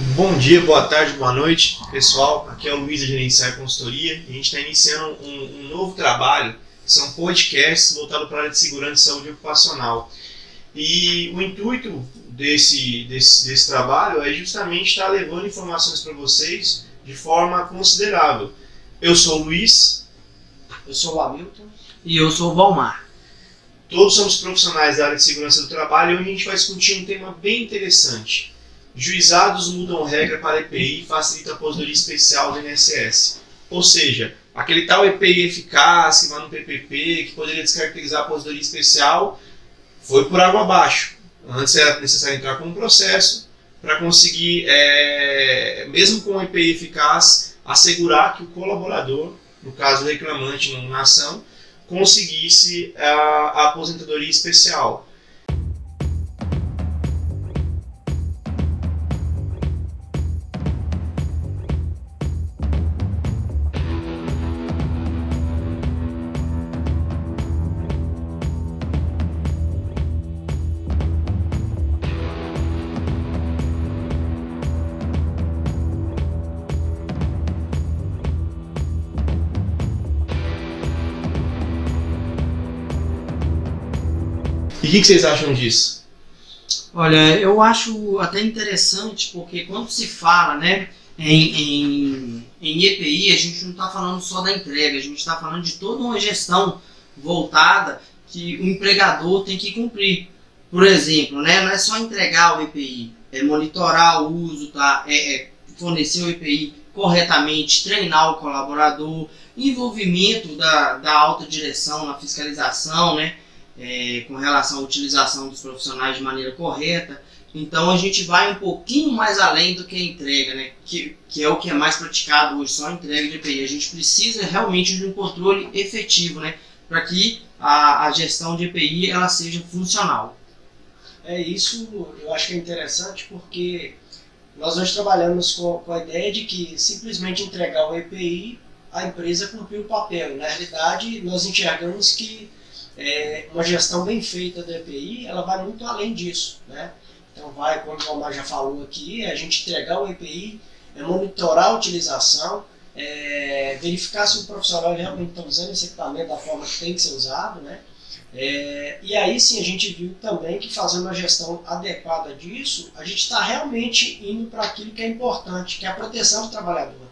Bom dia, boa tarde, boa noite, pessoal. Aqui é o Luiz da Gerenciar Consultoria e a gente está iniciando um, um, novo trabalho, que são podcasts voltados para a área de segurança e saúde ocupacional. E o intuito desse, desse, desse trabalho é justamente estar levando informações para vocês de forma considerável. Eu sou o Luiz. Eu sou o Hamilton. E eu sou o Valmar. Todos somos profissionais da área de segurança do trabalho e hoje a gente vai discutir um tema bem interessante. Juizados mudam regra para EPI e facilita a aposentadoria especial do INSS. Ou seja, aquele tal EPI eficaz que vai no PPP, que poderia descaracterizar a aposentadoria especial, foi por água abaixo. Antes era necessário entrar com um processo para conseguir, é, mesmo com o EPI eficaz, assegurar que o colaborador, no caso o reclamante na ação, conseguisse a, a aposentadoria especial. Que, que vocês acham disso? Olha, eu acho até interessante porque quando se fala né, em, em, em EPI, a gente não está falando só da entrega, a gente está falando de toda uma gestão voltada que o empregador tem que cumprir. Por exemplo, né, não é só entregar o EPI, é monitorar o uso, tá? é, é fornecer o EPI corretamente, treinar o colaborador, envolvimento da, da alta direção na fiscalização, né? É, com relação à utilização dos profissionais de maneira correta. Então a gente vai um pouquinho mais além do que a entrega, né? que, que é o que é mais praticado hoje, só a entrega de EPI. A gente precisa realmente de um controle efetivo né? para que a, a gestão de EPI ela seja funcional. É isso, eu acho que é interessante porque nós hoje trabalhamos com, com a ideia de que simplesmente entregar o EPI, a empresa cumpriu o papel. Na realidade, nós enxergamos que é, uma gestão bem feita da EPI, ela vai muito além disso, né? Então vai, como o Omar já falou aqui, a gente entregar o EPI, é monitorar a utilização, é, verificar se o profissional realmente está usando esse equipamento da forma que tem que ser usado, né? É, e aí sim a gente viu também que fazendo uma gestão adequada disso, a gente está realmente indo para aquilo que é importante, que é a proteção do trabalhador.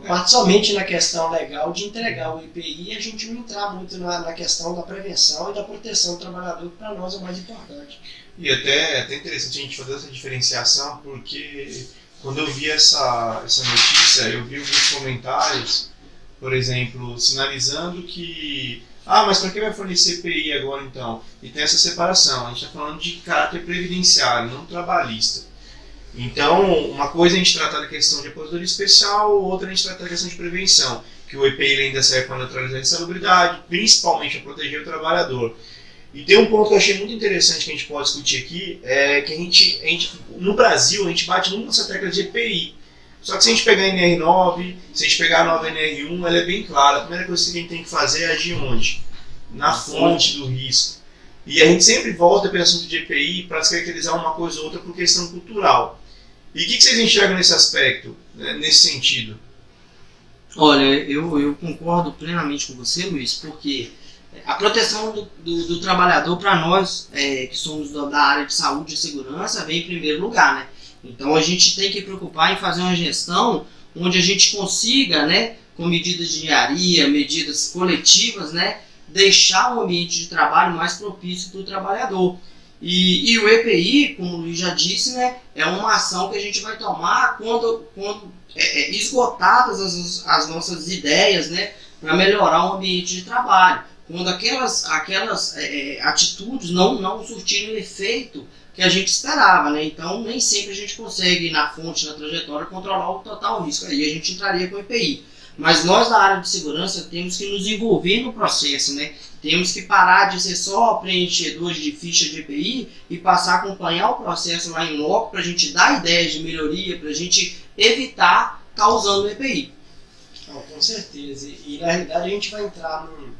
Parte somente na questão legal de entregar o IPI e a gente não entrar muito na, na, questão da prevenção e da proteção do trabalhador, que para nós é o mais importante. E até, até interessante a gente fazer essa diferenciação, porque quando eu vi essa, essa notícia, eu vi alguns comentários, por exemplo, sinalizando que. Ah, mas para que vai fornecer IPI agora então? E tem essa separação. A gente está falando de caráter previdenciário, não trabalhista. Então, uma coisa a gente tratar da questão de aposentadoria especial, outra a gente tratar da questão de prevenção, que o EPI ainda serve para neutralizar a insalubridade, principalmente para proteger o trabalhador. E tem um ponto que eu achei muito interessante que a gente pode discutir aqui, é que a gente, a gente no Brasil, a gente bate muito nessa tecla de EPI. Só que se a gente pegar a NR9, se a gente pegar a nova NR1, ela é bem clara. A primeira coisa que a gente tem que fazer é agir onde? Na fonte do risco. E a gente sempre volta para o assunto de EPI para descaracterizar uma coisa ou outra por questão cultural. E o que, que, vocês enxergam nesse aspecto, né, nesse sentido? Olha, eu, eu concordo plenamente com você, Luiz, porque a proteção do, do, do trabalhador para nós é, que somos da área de saúde e segurança vem em primeiro lugar, né? Então a gente tem que preocupar em fazer uma gestão onde a gente consiga, né, com medidas de engenharia, medidas coletivas, né, deixar o ambiente de trabalho mais propício para o trabalhador. E, e, o EPI, como o Luiz já disse, né, é uma ação que a gente vai tomar quando, quando é, é, esgotadas as, as nossas ideias né, para melhorar o ambiente de trabalho. Quando aquelas, aquelas é, é, atitudes não, não surtirem o efeito que a gente esperava. Né? Então, nem sempre a gente consegue, na fonte, na trajetória, controlar o total risco. Aí a gente entraria com o EPI. Mas nós da área de segurança temos que nos envolver no processo, né? Temos que parar de ser só preenchedores de ficha de EPI e passar a acompanhar o processo lá em loco para a gente dar ideias de melhoria, para a gente evitar causando EPI. Não, com certeza. E, e, na realidade a gente vai entrar num,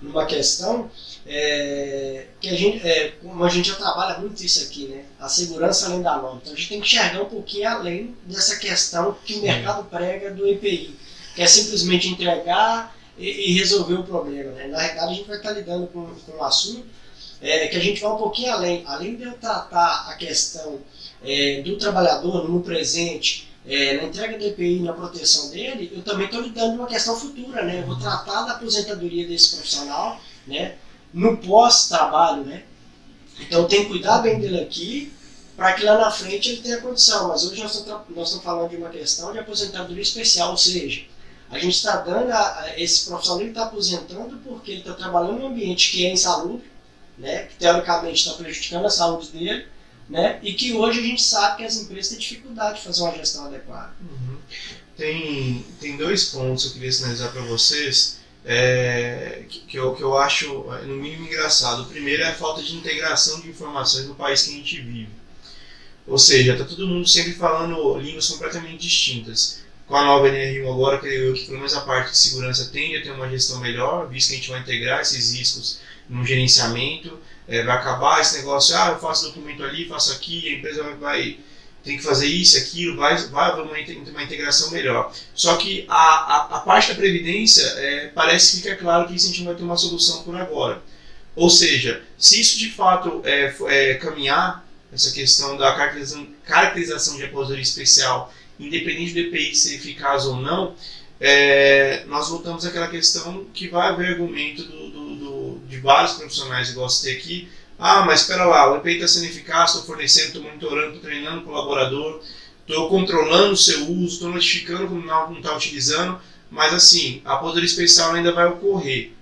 numa questão é, que a gente, é, como a gente já trabalha muito isso aqui, né? A segurança além da norma. Então a gente tem que enxergar um pouquinho além dessa questão que o mercado prega do EPI, que é simplesmente entregar e, e resolver o problema. Né? Na realidade a gente vai estar lidando com, com um assunto é, que a gente vai um pouquinho além. Além de eu tratar a questão é, do trabalhador no presente, é, na entrega do EPI, na proteção dele, eu também estou lidando com uma questão futura, né? Eu vou tratar da aposentadoria desse profissional, né? No pós-trabalho, né? Então tem que cuidar bem dele aqui, para que lá na frente ele tenha condição. Mas hoje nós estamos, nós estamos falando de uma questão de aposentadoria especial, ou seja, a gente está dando a, a, esse profissional ele está aposentando porque ele está trabalhando em um ambiente que é insalubre, né? Que teoricamente está prejudicando a saúde dele né? E que hoje a gente sabe que as empresas têm dificuldade de fazer uma gestão adequada. Uhum. Tem, tem dois pontos que eu queria sinalizar para vocês é, que, eu, que eu acho, é, no mínimo, engraçado. O primeiro é a falta de integração de informações no país que a gente vive. Ou seja, está todo mundo sempre falando línguas completamente distintas. Com a nova NR1 agora, creio eu que pelo menos a parte de segurança tende a ter uma gestão melhor, visto que a gente vai integrar esses riscos no gerenciamento é, vai acabar esse negócio, ah, eu faço documento ali, faço aqui, a empresa vai, tem que fazer isso, aquilo, vai, vai haver uma, uma integração melhor. Só que a, a, a parte da previdência, é, parece que fica claro que isso a gente não vai ter uma solução por agora. Ou seja, se isso de fato é, é caminhar, essa questão da caracterização, caracterização de aposentadoria especial, independente do EPI ser eficaz ou não, é, nós voltamos àquela questão que vai haver argumento do de vários profissionais igual você aqui. Ah, mas espera lá, o EPI está sendo eficaz, estou fornecendo, estou monitorando, estou treinando o colaborador, estou controlando o seu uso, estou notificando como não está utilizando, mas assim, a aposentadoria especial ainda vai ocorrer.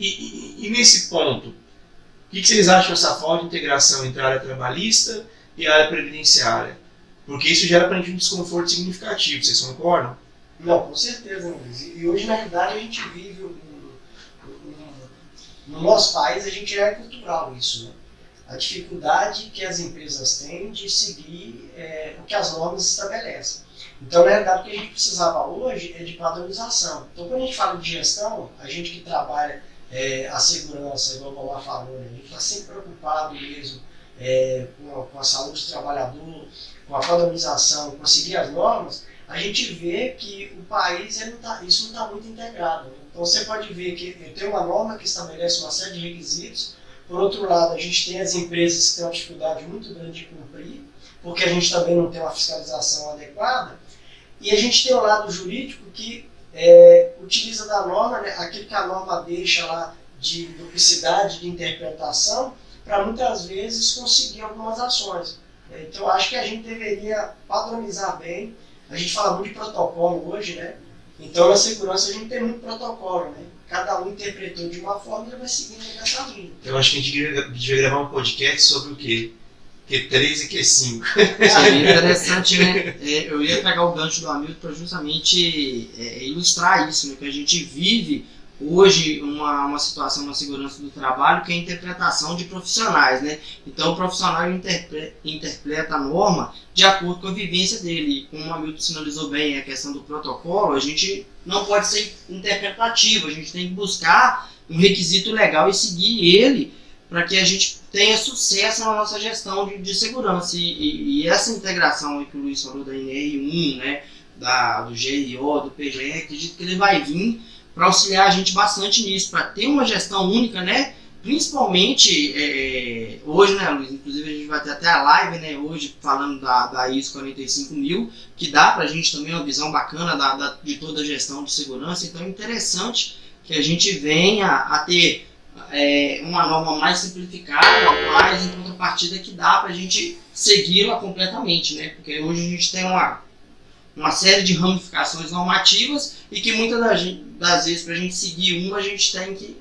E, e, e nesse ponto, o que, que vocês acham dessa falta de integração entre a área trabalhista e a área previdenciária? Porque isso gera para a gente um desconforto significativo, vocês concordam? Não, com certeza, Luiz. E hoje, na realidade, a gente vive no nosso país, a gente já é cultural isso, né? A dificuldade que as empresas têm de seguir é, o que as normas estabelecem. Então, na verdade, o que a gente precisava hoje é de padronização. Então, quando a gente fala de gestão, a gente que trabalha é, a segurança, igual o Balmar falou, né? a gente está sempre preocupado mesmo é, com, a, com, a, saúde do trabalhador, com a padronização, com seguir as normas, a gente vê que o país não tá, isso não está muito integrado. Né? Você pode ver que tem uma norma que estabelece uma série de requisitos, por outro lado, a gente tem as empresas que têm uma dificuldade muito grande de cumprir, porque a gente também não tem uma fiscalização adequada, e a gente tem o lado jurídico que é, utiliza da norma, né, aquilo que a norma deixa lá de duplicidade de interpretação, para muitas vezes conseguir algumas ações. Então, acho que a gente deveria padronizar bem. A gente fala muito de protocolo hoje, né? Então, na segurança, a gente tem muito protocolo, né? Cada um interpretou de uma forma e vai seguindo nessa linha. Eu acho que a gente devia gravar um podcast sobre o quê? Q3 e Q5. Seria interessante, né? É, eu ia pegar o gancho do amigo para justamente é, ilustrar isso, né? Que a gente vive hoje uma, uma situação na segurança do trabalho que é a interpretação de profissionais, né? Então o profissional interpreta, interpreta a norma de acordo com a vivência dele. Como o Hamilton sinalizou bem a questão do protocolo, a gente não pode ser interpretativo, a gente tem que buscar um requisito legal e seguir ele para que a gente tenha sucesso na nossa gestão de, de segurança. E, e, e, essa integração que o Luiz falou da NR1, né, da, do GIO, do PGE, acredito que ele vai vir para auxiliar a gente bastante nisso, para ter uma gestão única, né? Principalmente é, hoje, né, Luiz? Inclusive a gente vai ter até a live, né? Hoje falando da, da ISO 45000, que dá para a gente também uma visão bacana da, da, de toda a gestão de segurança. Então é interessante que a gente venha a ter é, uma norma mais simplificada, mais em contrapartida que dá para a gente segui-la completamente, né? Porque hoje a gente tem uma uma série de ramificações normativas e que muitas das, das vezes para a gente seguir uma a gente tem que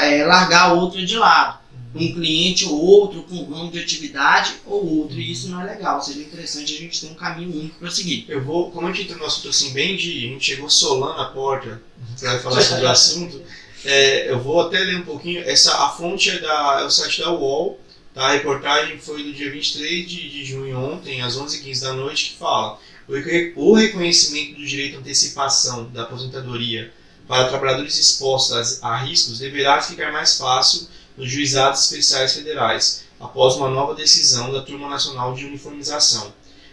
é, largar a outra de lado. Um cliente ou outro, com um ramo de atividade ou outro, e isso não é legal. Seria interessante a gente ter um caminho único para seguir. Eu vou, como a gente entrou no assunto assim, bem de. A gente chegou solando a porta para falar sobre o assunto, é, eu vou até ler um pouquinho. Essa, a fonte é, da, é o site da UOL, tá? a reportagem foi do dia 23 de, de junho, ontem, às 11h15 da noite, que fala o reconhecimento do direito à antecipação da aposentadoria para trabalhadores expostos a riscos deverá ficar mais fácil nos juizados especiais federais, após uma nova decisão da Turma Nacional de Uniformização.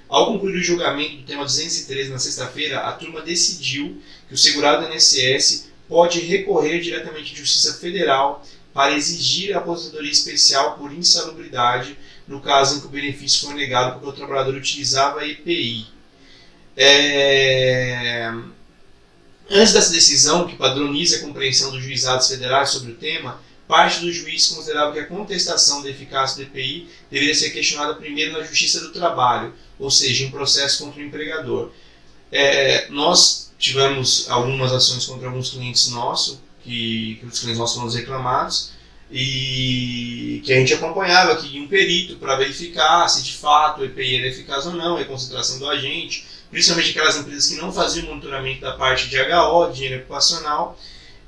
Ao concluir o julgamento do tema 213 na sexta-feira, a turma decidiu que o segurado do INSS pode recorrer diretamente à Justiça Federal para exigir a aposentadoria especial por insalubridade no caso em que o benefício for negado porque o trabalhador utilizava EPI. É... Antes dessa decisão, que padroniza a compreensão dos juizados federais sobre o tema, parte dos juízes considerava que a contestação da eficácia do EPI deveria ser questionada primeiro na Justiça do Trabalho, ou seja, em processo contra o empregador. É, nós tivemos algumas ações contra alguns clientes nossos, que, que os clientes nossos foram reclamados, e que a gente acompanhava que um perito para verificar se de fato o EPI era eficaz ou não, a concentração do agente, principalmente aquelas empresas que não faziam monitoramento da parte de HO, dinheiro ocupacional,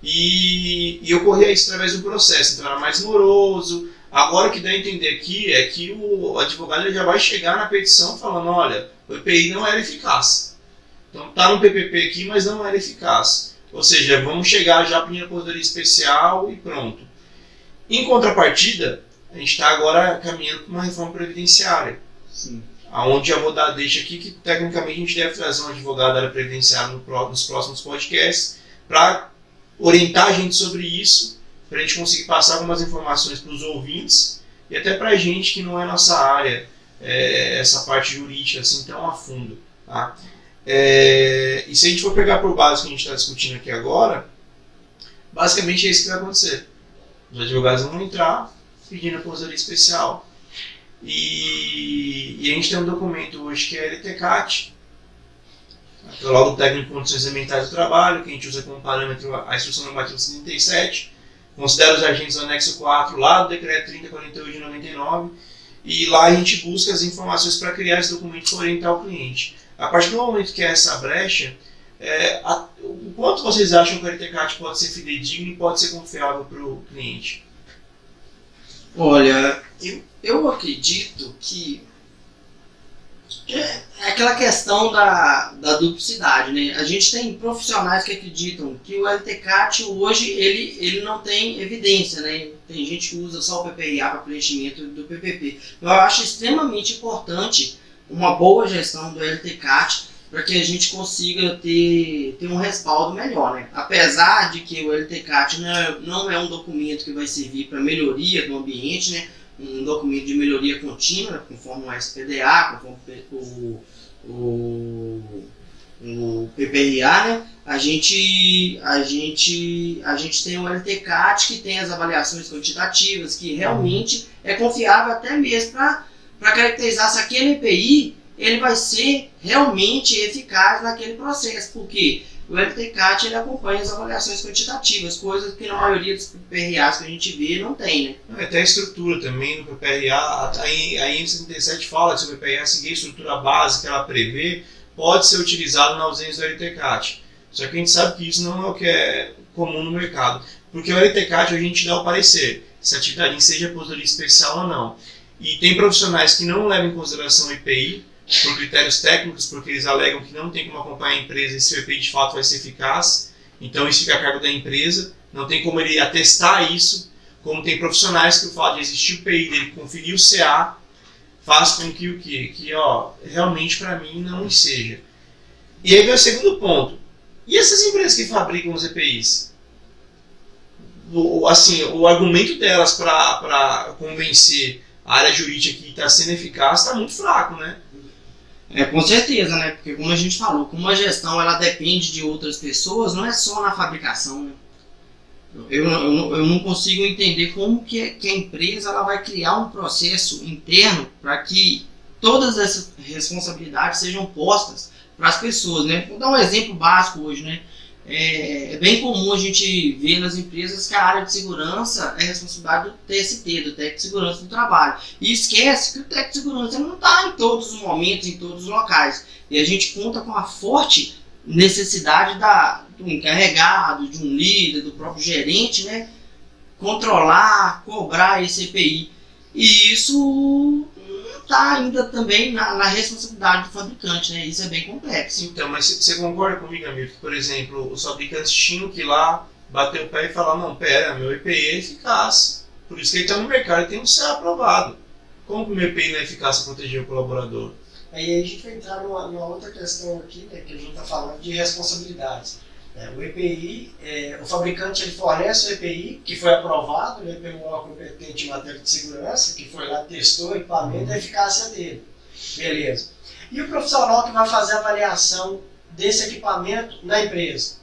e, e ocorria isso através do processo, então era mais moroso. Agora o que dá a entender aqui é que o advogado já vai chegar na petição falando, olha, o EPI não era eficaz. Então está no PPP aqui, mas não era eficaz. Ou seja, vamos chegar já para a aposentadoria especial e pronto. Em contrapartida, a gente está agora caminhando para uma reforma previdenciária. Sim. Aonde já vou dar deixa aqui que tecnicamente a gente deve trazer um advogado da área previdenciária nos próximos podcasts para orientar a gente sobre isso, para a gente conseguir passar algumas informações para os ouvintes e até para a gente que não é nossa área, é, essa parte jurídica assim tão a fundo. Tá? É, e se a gente for pegar por base o que a gente está discutindo aqui agora, basicamente é isso que vai acontecer. Os advogados vão entrar pedindo aposentadoria especial. E, e, a gente tem um documento hoje que é a LTCAT, que é logo técnico de condições ambientais do trabalho, que a gente usa como parâmetro a instrução normativa 77, considera os agentes do anexo 4 lá do decreto 3048 de 99, e lá a gente busca as informações para criar esse documento para orientar o cliente. A partir do momento que é essa brecha, é, a, o quanto vocês acham que o LTCAT pode ser fidedigno e pode ser confiável para o cliente? Olha, eu, eu acredito que é, é aquela questão da, da duplicidade, né? A gente tem profissionais que acreditam que o LTCAT hoje ele, ele não tem evidência, né? Tem gente que usa só o PPIA para preenchimento do PPP. Eu acho extremamente importante uma boa gestão do LTCAT para que a gente consiga ter, ter um respaldo melhor. Né? Apesar de que o LTCAT não é, não é um documento que vai servir para melhoria do ambiente, né? um documento de melhoria contínua, conforme o SPDA, conforme o, o, o PPRA, né? a, gente, a, gente, a gente tem o LTCAT que tem as avaliações quantitativas, que realmente é confiável até mesmo para caracterizar se aquele EPI ele vai ser realmente eficaz naquele processo, porque o LTCAT ele acompanha as avaliações quantitativas, coisas que na maioria dos PRAs que a gente vê não tem, né? Até a estrutura também no PPRA, a IN77 fala que se o PPRA seguir a estrutura base que ela prevê, pode ser utilizado na ausência do LTCAT. Só que a gente sabe que isso não é o que é comum no mercado, porque o LTCAT a gente dá o parecer se a atividade seja aposentadoria especial ou não. E tem profissionais que não levam em consideração o IPI, por critérios técnicos, porque eles alegam que não tem como acompanhar a empresa e se o EPI de fato vai ser eficaz. Então isso fica a cargo da empresa, não tem como ele atestar isso, como tem profissionais que o fato de existir o PI dele conferir o CA faz com que o que que ó, realmente para mim não seja. E aí vem o segundo ponto. E essas empresas que fabricam os EPIs? O, assim, o argumento delas para convencer a área jurídica que está sendo eficaz está muito fraco, né? É, com certeza, né? Porque como a gente falou, como a gestão ela depende de outras pessoas, não é só na fabricação, né? Eu, eu, eu não consigo entender como que, que a empresa ela vai criar um processo interno para que todas essas responsabilidades sejam postas para as pessoas, né? Vou dar um exemplo básico hoje, né? É, é, bem comum a gente ver nas empresas que a área de segurança é responsabilidade do TST, do técnico de segurança do trabalho. E esquece que o técnico de segurança não está em todos os momentos, em todos os locais. E a gente conta com a forte necessidade da, do encarregado, de um líder, do próprio gerente, né? Controlar, cobrar esse EPI. E isso está ainda também na, na, responsabilidade do fabricante, né? Isso é bem complexo. Então, mas você concorda comigo, amigo, que, por exemplo, os fabricantes tinham que ir lá bater o pé e falar, não, pera, meu EPI é eficaz. Por isso que ele está no mercado e tem que ser aprovado. Como que o meu EPI não é eficaz para proteger o colaborador? Aí a gente vai entrar numa, numa outra questão aqui, né, que a gente está falando de responsabilidades. É, o EPI, é, o fabricante ele fornece o EPI, que foi aprovado né, pelo órgão competente em matéria de segurança, que foi lá, testou o equipamento e a eficácia dele. Beleza. E o profissional que vai fazer a avaliação desse equipamento na empresa?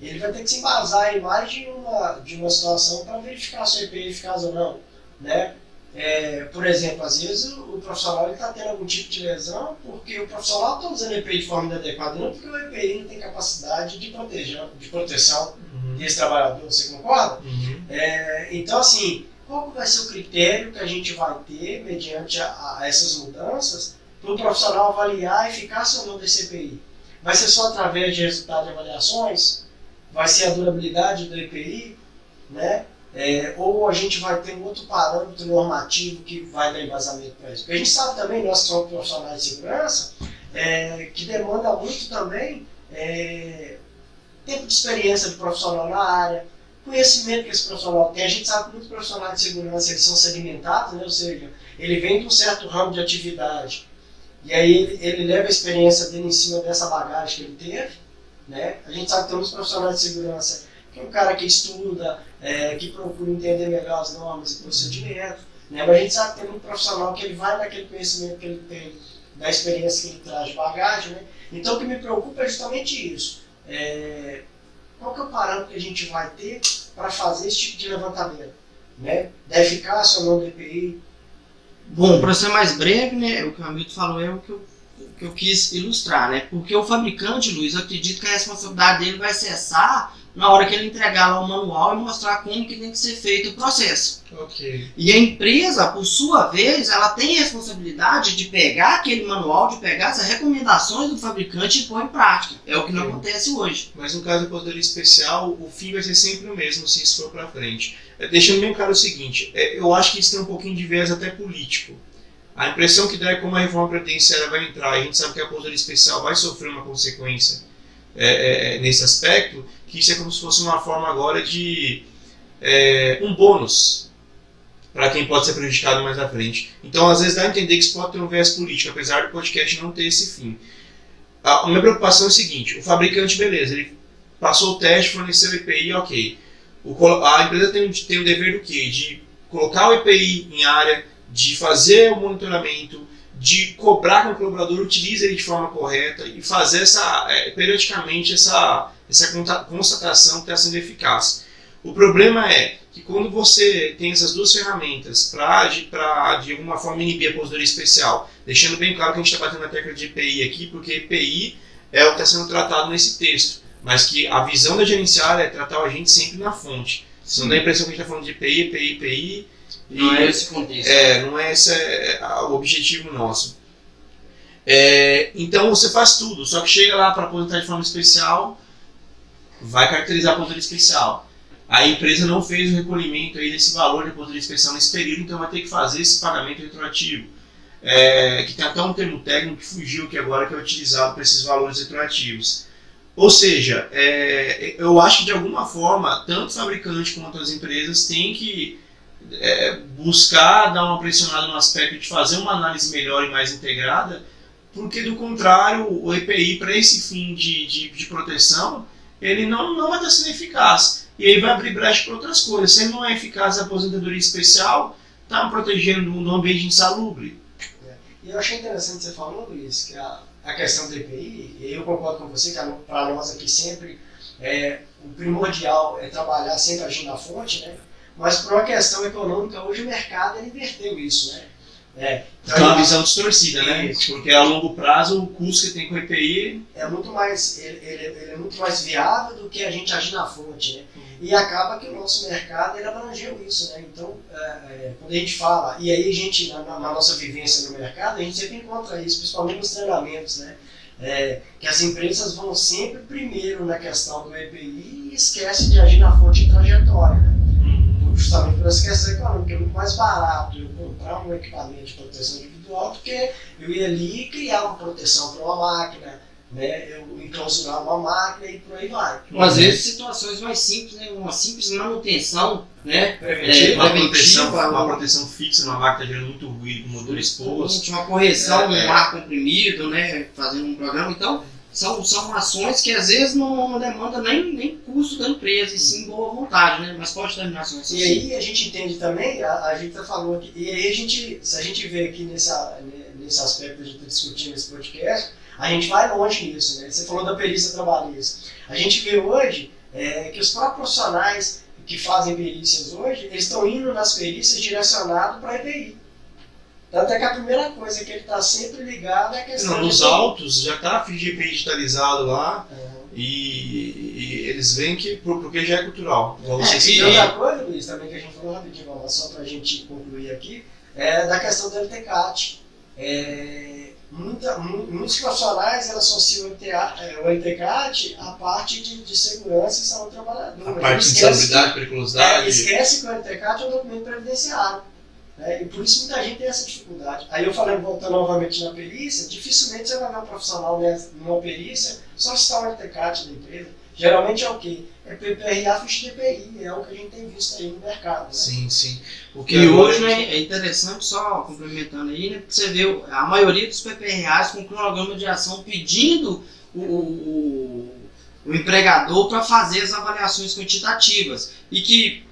Ele vai ter que se embasar em mais de uma, de uma situação para verificar se o EPI é eficaz ou não. Né? É, por exemplo, às vezes o, o profissional está tendo algum tipo de lesão porque o profissional está usando EPI de forma inadequada, não porque o EPI não tem capacidade de, proteger, de proteção uhum. desse trabalhador, você concorda? Uhum. É, então, assim, qual vai ser o critério que a gente vai ter mediante a, a essas mudanças para o profissional avaliar a eficácia ou não desse EPI? Vai ser só através de resultado de avaliações? Vai ser a durabilidade do EPI? Né? É, ou a gente vai ter um outro parâmetro normativo que vai dar embasamento para isso. Porque a gente sabe também, nós que somos profissionais de segurança, é, que demanda muito também é, tempo de experiência do profissional na área, conhecimento que esse profissional tem. A gente sabe que muitos profissionais de segurança eles são segmentados, né? ou seja, ele vem de um certo ramo de atividade e aí ele, ele leva a experiência dele em cima dessa bagagem que ele teve. Né? A gente sabe que tem muitos profissionais de segurança que é um cara que estuda, é, que procura entender melhor as normas e procedimentos. Né? Mas a gente sabe que tem muito profissional que ele vai naquele conhecimento que ele tem, da experiência que ele traz de bagagem. Né? Então o que me preocupa é justamente isso. É, qual que é o parâmetro que a gente vai ter para fazer esse tipo de levantamento? Né? Da eficácia ou não do EPI? Bom, para ser mais breve, né, o que o Hamilton falou é o que eu, que eu quis ilustrar, né? Porque o fabricante, Luiz, acredito que a responsabilidade dele vai cessar na hora que ele entregar lá o manual e mostrar como que tem que ser feito o processo. Okay. E a empresa, por sua vez, ela tem a responsabilidade de pegar aquele manual, de pegar as recomendações do fabricante e pôr em prática. É o que não acontece hoje. Mas no caso do poder especial, o fim vai ser sempre o mesmo se isso for para frente. É, deixando bem claro o seguinte, é, eu acho que isso tem um pouquinho de viés até político. A impressão que dá é como a reforma previdenciária vai entrar, e a gente sabe que a poder especial vai sofrer uma consequência é, é, nesse aspecto, que isso é como se fosse uma forma agora de é, um bônus para quem pode ser prejudicado mais à frente. Então, às vezes, dá a entender que isso pode ter um viés político, apesar do podcast não ter esse fim. A, minha preocupação é o seguinte: o fabricante, beleza, ele passou o teste, forneceu o EPI, ok. O, a empresa tem, tem o dever do quê? De colocar o EPI em área, de fazer o monitoramento, de cobrar que o colaborador utilize ele de forma correta e fazer essa, é, periodicamente essa, essa constatação que está sendo eficaz. O problema é que quando você tem essas duas ferramentas para, de alguma forma, inibir a aposentadoria especial, deixando bem claro que a gente está batendo na tecla de EPI aqui, porque EPI é o que está sendo tratado nesse texto, mas que a visão da gerenciária é tratar o agente sempre na fonte. Você não dá a impressão que a gente está falando de EPI, EPI, EPI. Não é esse contexto. É, não é esse é, o objetivo nosso. É, então você faz tudo, só que chega lá para aposentar de forma especial, vai caracterizar a aposentadoria especial. A empresa não fez o recolhimento aí desse valor de aposentadoria especial nesse período, então vai ter que fazer esse pagamento retroativo. É, que tem até um termo técnico que fugiu que agora que é utilizado para esses valores retroativos. Ou seja, é, eu acho que de alguma forma, tanto o fabricante quanto as empresas têm que é, buscar dar uma pressionada no aspecto de fazer uma análise melhor e mais integrada, porque do contrário, o EPI, para esse fim de, de, de proteção, ele não, não vai estar sendo eficaz. E aí vai abrir brecha para outras coisas. Se não é eficaz a aposentadoria especial, está protegendo no ambiente insalubre. É. E eu achei interessante você falando, Luiz, que a, a questão do EPI, e eu concordo com você, que para nós aqui sempre é, o primordial é trabalhar sempre agindo na fonte, né? Mas por uma questão econômica, hoje o mercado inverteu isso. Né? É. Então, é uma visão distorcida, né? Isso. Porque a longo prazo o custo que tem com o EPI é muito mais ele, ele, ele, é muito mais viável do que a gente agir na fonte, né? Uhum. E acaba que o nosso mercado ele abrangeu isso, né? Então, é, é, quando a gente fala e aí a gente na, na, nossa vivência no mercado a gente sempre encontra isso, principalmente nos treinamentos, né? É, que as empresas vão sempre primeiro na questão do EPI e esquece de agir na fonte e trajetória, né? Justamente por essa questão econômica, é muito mais barato eu comprar um equipamento de proteção individual virtual, porque eu ia ali criar uma proteção para uma máquina, né? eu enclausurar uma máquina e por aí vai. Ou às vezes situações mais simples, né? uma simples manutenção, né? Preventiva, uma, preventiva, proteção, uma uma- proteção fixa numa máquina gerando muito ruído, com o motor exposto. uma correção, É, é. um ar comprimido, né? Fazendo um programa. Então, são, são ações que às vezes não, não demandam nem, nem custo da empresa, e sim boa vontade, né? Mas pode terminar sua E aí a gente entende também, a, a gente tá falando aqui, e aí a gente, se a gente vê aqui nessa, ne- nesse aspecto que a gente está discutindo nesse podcast, a gente vai longe nisso, né? Você falou da perícia trabalhista. A gente vê hoje é, que os próprios profissionais que fazem perícias hoje, eles estão indo nas perícias direcionados para EPI. Tanto é que a primeira coisa que ele está sempre ligado é a questão Não, de nos EPI. autos já está FGP digitalizado lá Uhum. e, e eles veem que por- porque já é cultural. É, você e- E citou. outra coisa, Luiz, também que a gente falou rapidinho, só para a gente concluir aqui, é da questão do LTCAT. É, muita, muitos profissionais associam o LTA é, o LTCAT à parte de, de segurança e saúde do trabalhador. A parte de que- periculosidade. é, esquece que o LTCAT é um documento previdenciário. Né? E por isso muita gente tem essa dificuldade. Aí eu falei, voltando novamente na perícia, dificilmente você vai ver um profissional numa perícia solicitar um LTCAT da empresa. Geralmente é o quê? É PPRA ficha DPI, é o que a gente tem visto aí no mercado. Né? Sim, sim. Porque E hoje gente- né, é interessante, só complementando aí, né, porque você vê a maioria dos PPRAs com cronograma de ação pedindo o, o, o empregador para fazer as avaliações quantitativas. E que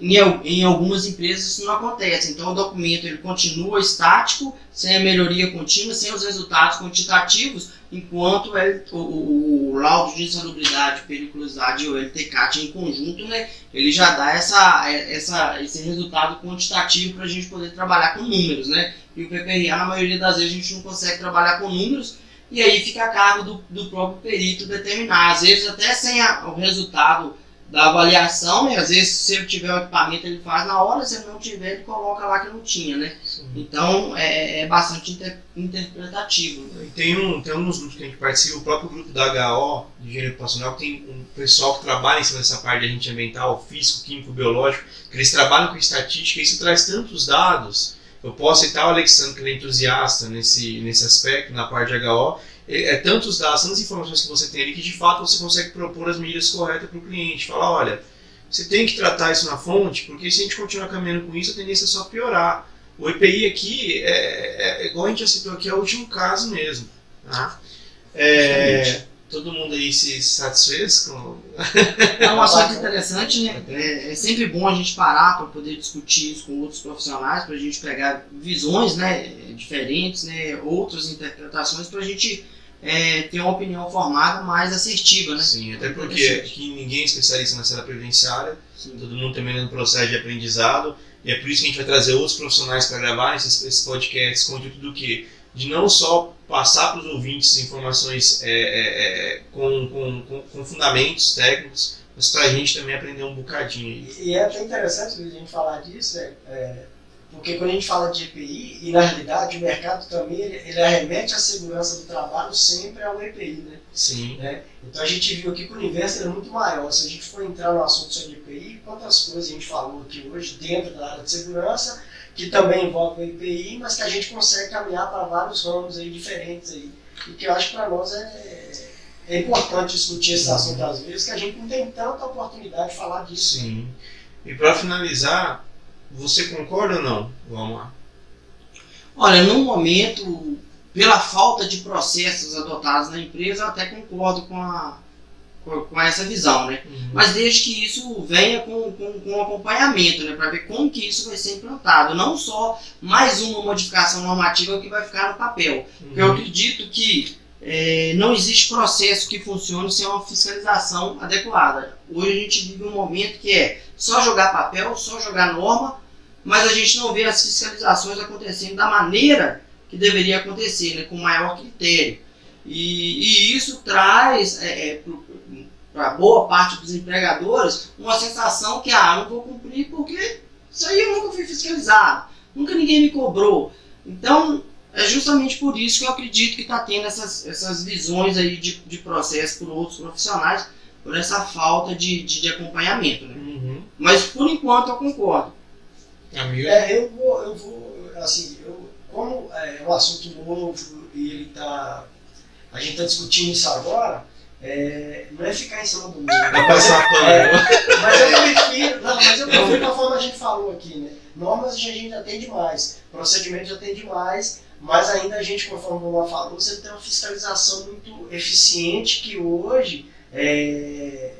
em, em algumas empresas isso não acontece. Então o documento ele continua estático, sem a melhoria contínua, sem os resultados quantitativos, enquanto ele- o, o- o laudo de insalubridade, periculosidade e o LTCAT em conjunto, né, ele já dá essa, essa, esse resultado quantitativo para a gente poder trabalhar com números, né? E o PPRA, na maioria das vezes, a gente não consegue trabalhar com números, e aí fica a cargo do, do próprio perito determinar. Às vezes, até sem a- o resultado da avaliação, né? Às vezes, se ele tiver o equipamento, ele faz na hora, se ele não tiver, ele coloca lá que não tinha, né? Então, é, é bastante inter- interpretativo. né? E Tem, um, tem alguns grupos que a gente participa, o próprio grupo da HO, de engenharia ocupacional, que tem um pessoal que trabalha em cima dessa parte de agente ambiental, físico, químico, biológico, que eles trabalham com estatística e isso traz tantos dados. Eu posso citar o Alexandre, que ele é entusiasta nesse, nesse aspecto, na parte de HO. É, é tantos dados, tantas informações que você tem ali, que de fato você consegue propor as medidas corretas para o cliente. Falar, olha, você tem que tratar isso na fonte, porque se a gente continuar caminhando com isso, a tendência é só piorar. O EPI aqui, é, é, é, igual a gente já citou aqui, é o último caso mesmo. Tá? É, todo mundo aí se satisfez com. É um assunto interessante, né? É, é sempre bom a gente parar para poder discutir isso com outros profissionais, para a gente pegar visões né, diferentes, né, outras interpretações, para a gente é, ter uma opinião formada mais assertiva, né? Sim, até porque aqui ninguém é especialista na área previdenciária, Sim. todo mundo também no processo de aprendizado, e é por isso que a gente vai trazer outros profissionais para gravar esses, esses podcasts com o intuito do quê? De não só passar para os ouvintes informações é, é, é, com, com, com, com fundamentos técnicos, mas para a gente também aprender um bocadinho. E, e é até interessante a gente falar disso, é, é, porque quando a gente fala de EPI, e na realidade o mercado também ele, ele arremete a segurança do trabalho sempre ao EPI, né? Sim, Então a gente viu aqui que o universo era muito maior. Se a gente for entrar no assunto sobre EPI, quantas coisas a gente falou aqui hoje dentro da área de segurança, que também envolve o EPI, mas que a gente consegue caminhar para vários ramos aí diferentes aí. E que eu acho que para nós é, é importante discutir esse assunto às vezes, que a gente não tem tanta oportunidade de falar disso. sim. E para finalizar, você concorda ou não? Vamos lá. Olha, no momento, pela falta de processos adotados na empresa, eu até concordo com, a, com, com essa visão, né? Mas desde que isso venha com, com, com acompanhamento, né? Para ver como que isso vai ser implantado. Não só mais uma modificação normativa que vai ficar no papel. Porque eu acredito que é, não existe processo que funcione sem uma fiscalização adequada. Hoje a gente vive um momento que é só jogar papel, só jogar norma, mas a gente não vê as fiscalizações acontecendo da maneira que deveria acontecer, né, com maior critério. E, e isso traz é, para boa parte dos empregadores uma sensação que ah, não vou cumprir porque isso aí eu nunca fui fiscalizado, nunca ninguém me cobrou. Então é justamente por isso que eu acredito que está tendo essas, essas visões aí de, de processo por outros profissionais, por essa falta de, de, de acompanhamento. Né? Uhum. Mas por enquanto eu concordo. Amigo? É, eu vou, eu vou, assim, eu como é um assunto novo e ele tá, a gente está discutindo isso agora, é, não é ficar em cima do muro. Passar pano. É, mas eu prefiro, não, mas eu prefiro da forma que a gente falou aqui, né? Normas a gente já tem demais, procedimentos já tem demais, mas ainda a gente, conforme o Luan falou, você tem uma fiscalização muito eficiente que hoje, é,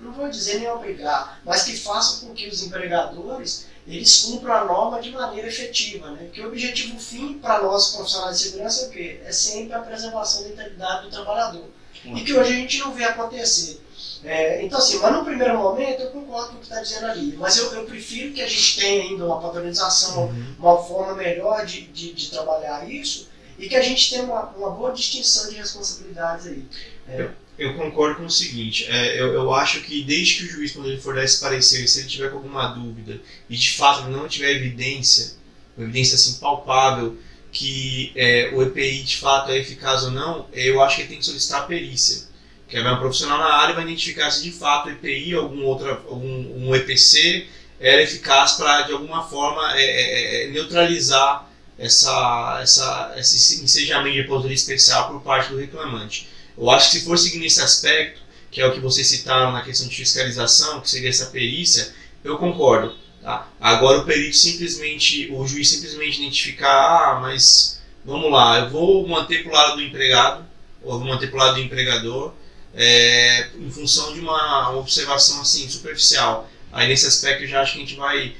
não vou dizer nem obrigar, mas que faça com que os empregadores eles cumpram a norma de maneira efetiva, né? Porque o objetivo fim para nós profissionais de segurança é o quê? É sempre a preservação da integridade do trabalhador. E que hoje a gente não vê acontecer. É, então, assim, mas no primeiro momento eu concordo com o que está dizendo ali, mas eu, eu, prefiro que a gente tenha ainda uma padronização, uhum. uma forma melhor de, de, de, trabalhar isso e que a gente tenha uma, uma boa distinção de responsabilidades aí. É. Eu, eu, concordo com o seguinte, é, eu, eu acho que desde que o juiz, quando ele for dar esse parecer, se ele tiver com alguma dúvida e de fato não tiver evidência, uma evidência assim palpável que é, o EPI de fato é eficaz ou não, eu acho que ele tem que solicitar a perícia. Que é um profissional na área vai identificar se de fato o EPI ou algum outro algum, um EPC era eficaz para de alguma forma é, é, é, neutralizar essa, essa, esse ensejamento de aposentadoria especial por parte do reclamante. Eu acho que se for seguir nesse aspecto, que é o que vocês citaram na questão de fiscalização, que seria essa perícia, eu concordo. Tá? Agora o perito simplesmente, o juiz simplesmente identificar, ah, mas vamos lá, eu vou manter para o lado do empregado, ou vou manter para o lado do empregador, é, em função de uma observação assim superficial. Aí nesse aspecto eu já acho que a gente vai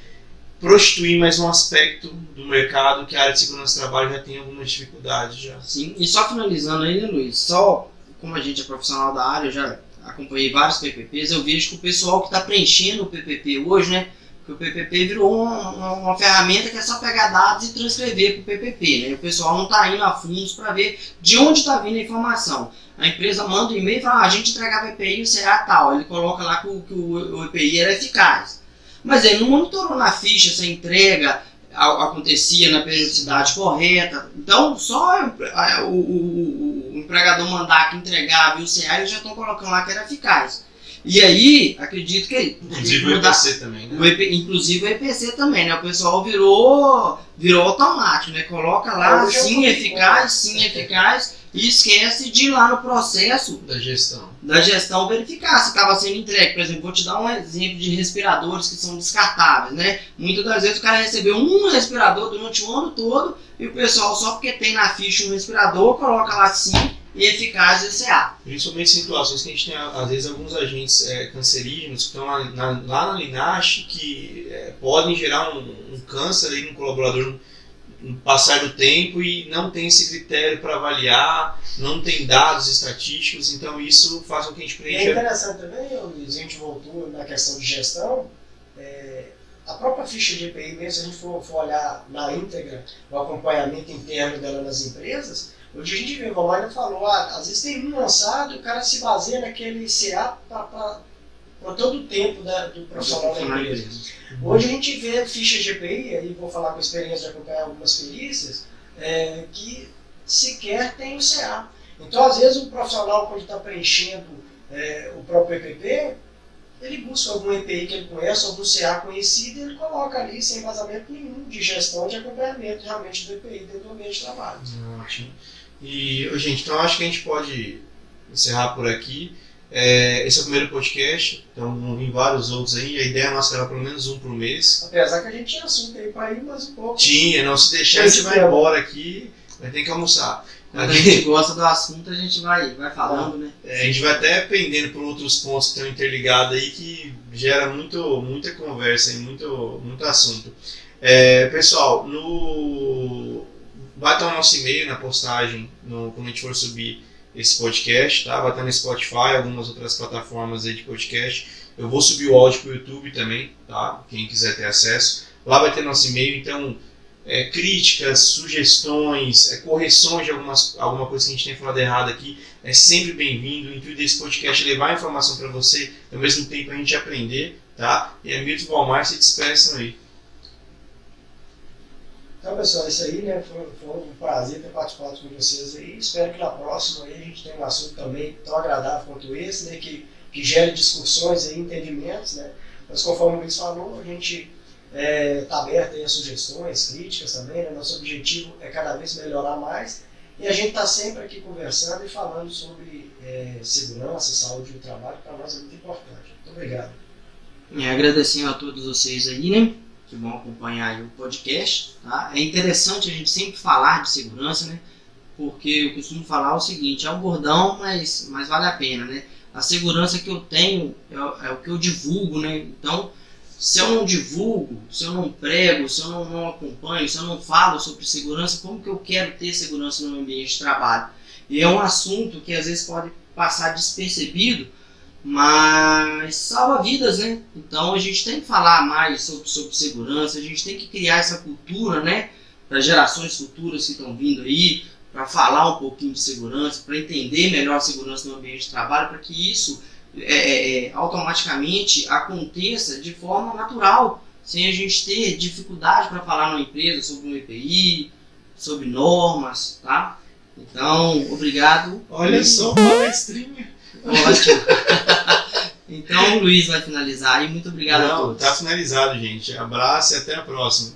prostituir mais um aspecto do mercado que a área de segurança do trabalho já tem algumas dificuldades já. Sim, e só finalizando aí, né, Luiz? Só como a gente é profissional da área, eu já acompanhei vários PPPs, eu vejo que o pessoal que está preenchendo o PPP hoje, né, o PPP virou uma, uma, uma, ferramenta que é só pegar dados e transcrever para o PPP. Né? O pessoal não está indo a fundos para ver de onde está vindo a informação. A empresa manda um e-mail e fala: ah, a gente entregava EPI, o CA tal. Ele coloca lá que o, que o, EPI era eficaz. Mas ele não monitorou na ficha se a entrega acontecia na periodicidade correta. Então, só o, o, o empregador mandar que entregava e o CA, eles já estão colocando lá que era eficaz. E aí, acredito que. Inclusive o EPC também, né? O EP, inclusive o EPC também, né? O pessoal virou, virou automático, né? Coloca lá, é sim, eficaz, sim, eficaz, e esquece de ir lá no processo da gestão. Da gestão verificar se estava sendo entregue. Por exemplo, vou te dar um exemplo de respiradores que são descartáveis, né? Muitas das vezes o cara recebeu um respirador durante o ano todo e o pessoal, só porque tem na ficha um respirador, coloca lá sim e eficaz do CA. Principalmente em situações que a gente tem, às vezes, alguns agentes é, cancerígenos que estão lá na, lá na linache que é, podem gerar um, um, câncer aí no colaborador no, no passar do tempo e não tem esse critério para avaliar, não tem dados estatísticos, então isso faz com que a gente preencha. É interessante também, Luiz, a gente voltou na questão de gestão. É, a própria ficha de EPI, mesmo se a gente for, for olhar na íntegra o acompanhamento interno dela nas empresas, Hoje a gente vê, o Maia falou, ah, às vezes tem um lançado e o cara se baseia naquele CA para todo o tempo da, do profissional da empresa. Hoje a gente vê ficha GPI, aí vou falar com a experiência de acompanhar algumas perícias, é, que sequer tem o CA. Então, às vezes, o profissional, quando está preenchendo é, o próprio EPP, ele busca algum EPI que ele conhece, algum CA conhecido, e ele coloca ali sem vazamento nenhum de gestão de acompanhamento realmente do EPI dentro do ambiente de trabalho. Ótimo. E, gente, então acho que a gente pode encerrar por aqui. É, esse é o primeiro podcast, então vão vir vários outros aí. A ideia nossa era pelo menos um por mês. Apesar que a gente tinha assunto aí para ir mais um pouco. Tinha, não se deixar, a gente vai embora aqui, vai ter que almoçar. Quando a gente gosta do assunto, a gente vai, vai falando, né? É, a gente vai até pendendo por outros pontos que estão interligados aí que gera muito, muita conversa e muito, muito assunto. É, pessoal, no Vai estar o nosso e-mail na postagem no, quando a gente for subir esse podcast, tá? Vai estar no Spotify, algumas outras plataformas aí de podcast. Eu vou subir o áudio para o YouTube também, tá? Quem quiser ter acesso. Lá vai ter nosso e-mail, então é, críticas, sugestões, é, correções de algumas, alguma coisa que a gente tem falado errado aqui, é sempre bem-vindo. O intuito desse podcast é levar informação para você, ao mesmo tempo a gente aprender, tá? E a Milton Valmar se despeçam aí. Então, pessoal, isso aí, né? Foi, foi, um prazer ter participado com vocês aí. Espero que na próxima aí a gente tenha um assunto também tão agradável quanto esse, né? Que, que gere discussões e entendimentos, né? Mas conforme o Luiz falou, a gente está aberto aí a sugestões, críticas também. Né? Nosso objetivo é cada vez melhorar mais. E a gente está sempre aqui conversando e falando sobre é, segurança, saúde do trabalho, para nós é muito importante. Muito obrigado. E agradecendo a todos vocês aí, né? Que vão acompanhar o podcast. Tá? É interessante a gente sempre falar de segurança, né? Porque eu costumo falar o seguinte, é um bordão, mas, mas vale a pena, né? A segurança que eu tenho é, é o que eu divulgo, né? Então, se eu não divulgo, se eu não prego, se eu não, não, acompanho, se eu não falo sobre segurança, como que eu quero ter segurança no meu ambiente de trabalho? E é um assunto que às vezes pode passar despercebido, mas salva vidas, né? Então a gente tem que falar mais sobre, sobre segurança, a gente tem que criar essa cultura, né? Para gerações futuras que estão vindo aí, para falar um pouquinho de segurança, para entender melhor a segurança no ambiente de trabalho, para que isso é, é, é, automaticamente aconteça de forma natural, sem a gente ter dificuldade para falar numa empresa sobre um EPI, sobre normas, tá? Então, obrigado. Olha só, palestrinha. Ótimo. então, o Luiz vai finalizar e muito obrigado Não, a todos. Tá finalizado, gente. Abraço e até a próxima.